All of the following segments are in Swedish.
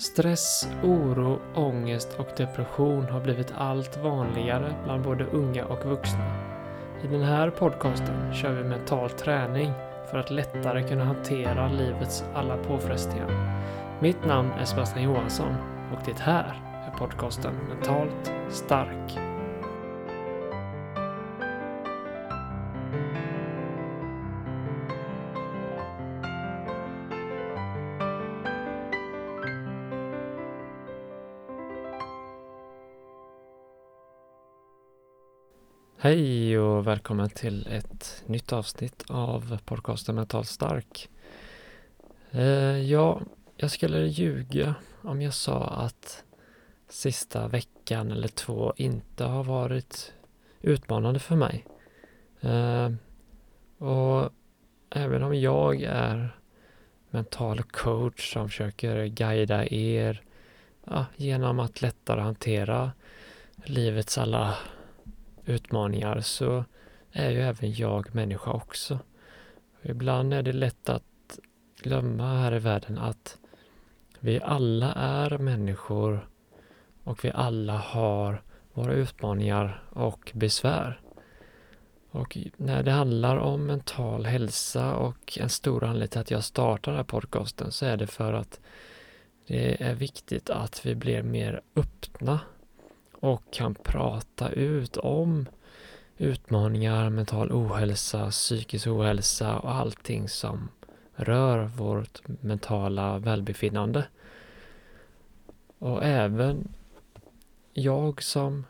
Stress, oro, ångest och depression har blivit allt vanligare bland både unga och vuxna. I den här podcasten kör vi mental träning för att lättare kunna hantera livets alla påfrestningar. Mitt namn är Sebastian Johansson och det här är podcasten Mentalt stark. Hej och välkommen till ett nytt avsnitt av podcasten Mentalt stark. Eh, ja, jag skulle ljuga om jag sa att sista veckan eller två inte har varit utmanande för mig. Eh, och även om jag är mental coach som försöker guida er ja, genom att lättare hantera livets alla utmaningar så är ju även jag människa också. Ibland är det lätt att glömma här i världen att vi alla är människor och vi alla har våra utmaningar och besvär. Och när det handlar om mental hälsa och en stor anledning till att jag startar den här podcasten så är det för att det är viktigt att vi blir mer öppna och kan prata ut om utmaningar, mental ohälsa, psykisk ohälsa och allting som rör vårt mentala välbefinnande. Och även jag som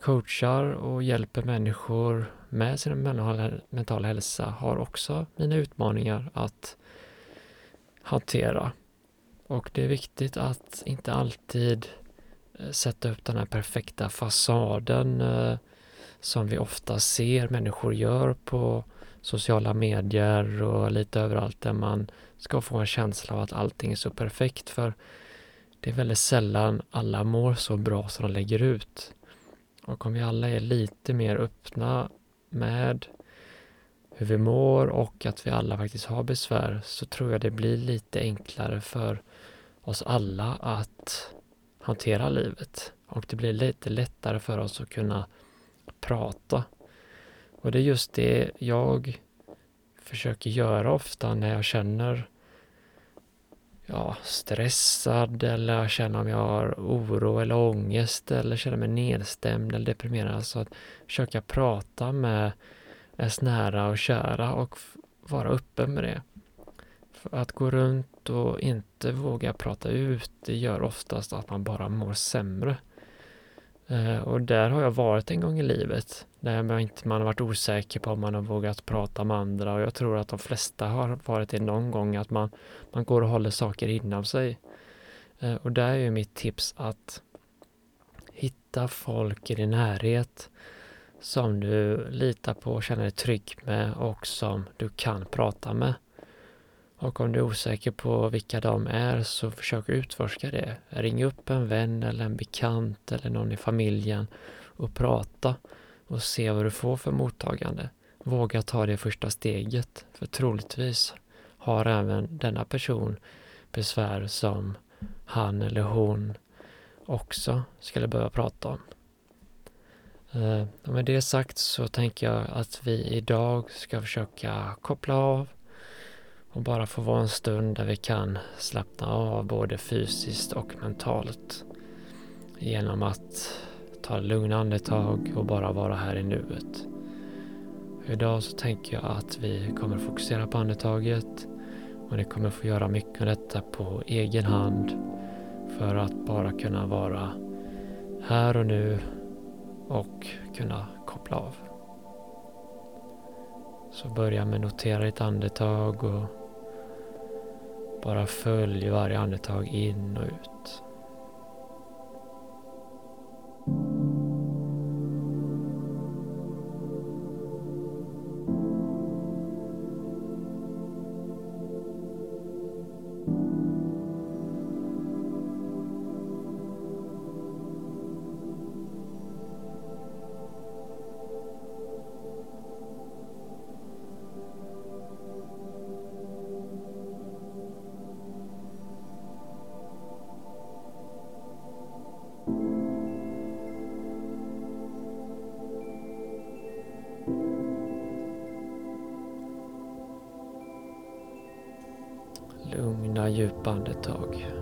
coachar och hjälper människor med sin mentala hälsa har också mina utmaningar att hantera. Och det är viktigt att inte alltid Eh, sätta upp den här perfekta fasaden eh, som vi ofta ser människor gör på sociala medier och lite överallt där man ska få en känsla av att allting är så perfekt för det är väldigt sällan alla mår så bra som de lägger ut. Och om vi alla är lite mer öppna med hur vi mår och att vi alla faktiskt har besvär så tror jag det blir lite enklare för oss alla att hantera livet och det blir lite lättare för oss att kunna prata. Och det är just det jag försöker göra ofta när jag känner ja, stressad eller jag känner om jag har oro eller ångest eller känner mig nedstämd eller deprimerad. Alltså att försöka prata med ens nära och kära och vara öppen med det. För att gå runt och inte våga prata ut, det gör oftast att man bara mår sämre. Eh, och där har jag varit en gång i livet, där man, inte, man har varit osäker på om man har vågat prata med andra och jag tror att de flesta har varit det någon gång, att man, man går och håller saker inom sig. Eh, och där är mitt tips att hitta folk i din närhet som du litar på och känner dig trygg med och som du kan prata med. Och om du är osäker på vilka de är så försök utforska det. Ring upp en vän eller en bekant eller någon i familjen och prata och se vad du får för mottagande. Våga ta det första steget, för troligtvis har även denna person besvär som han eller hon också skulle behöva prata om. Eh, och med det sagt så tänker jag att vi idag ska försöka koppla av och bara få vara en stund där vi kan slappna av både fysiskt och mentalt genom att ta lugna andetag och bara vara här i nuet. Idag så tänker jag att vi kommer fokusera på andetaget och ni kommer få göra mycket av detta på egen hand för att bara kunna vara här och nu och kunna koppla av. Så börja med att notera ditt andetag och bara följ varje andetag in och ut. Djupa andetag.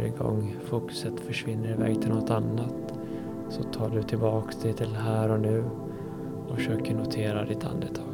Varje gång fokuset försvinner iväg till något annat så tar du tillbaks det till här och nu och försöker notera ditt andetag.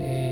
Eh,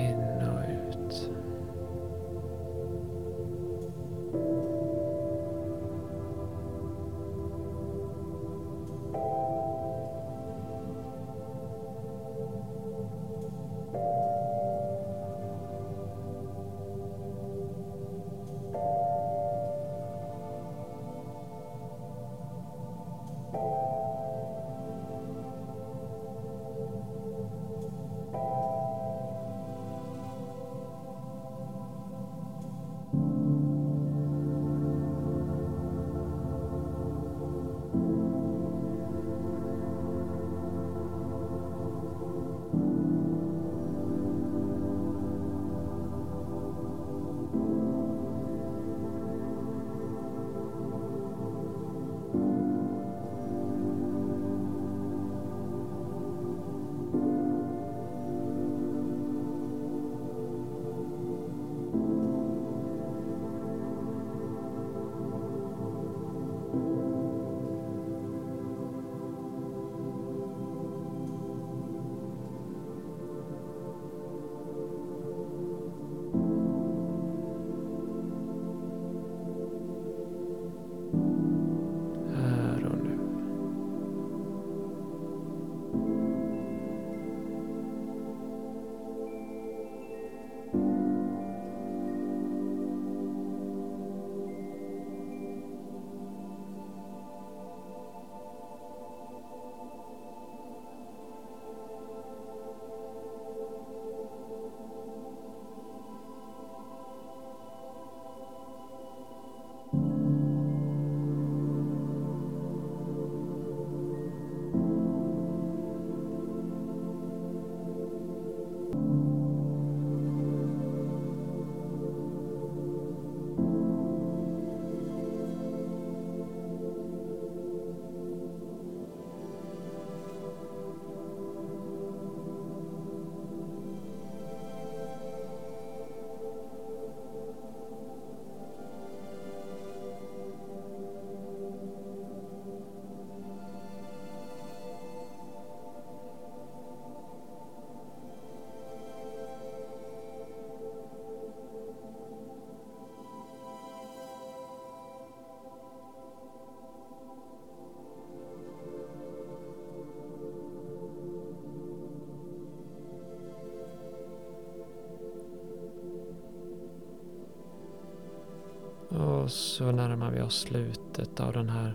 Och så närmar vi oss slutet av den här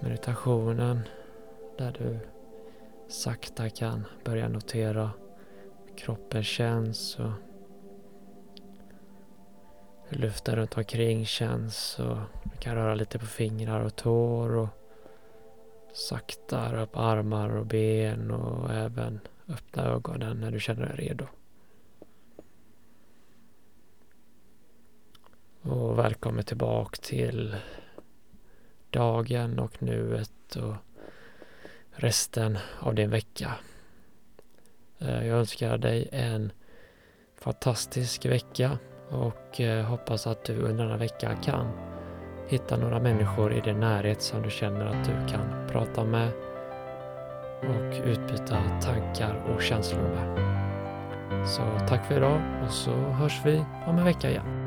meditationen där du sakta kan börja notera hur kroppen känns och hur luften runt omkring känns och du kan röra lite på fingrar och tår och sakta röra på armar och ben och även öppna ögonen när du känner dig redo. Och välkommen tillbaka till dagen och nuet och resten av din vecka. Eh, jag önskar dig en fantastisk vecka och eh, hoppas att du under denna vecka kan hitta några människor i din närhet som du känner att du kan prata med och utbyta tankar och känslor med. Så tack för idag och så hörs vi om en vecka igen.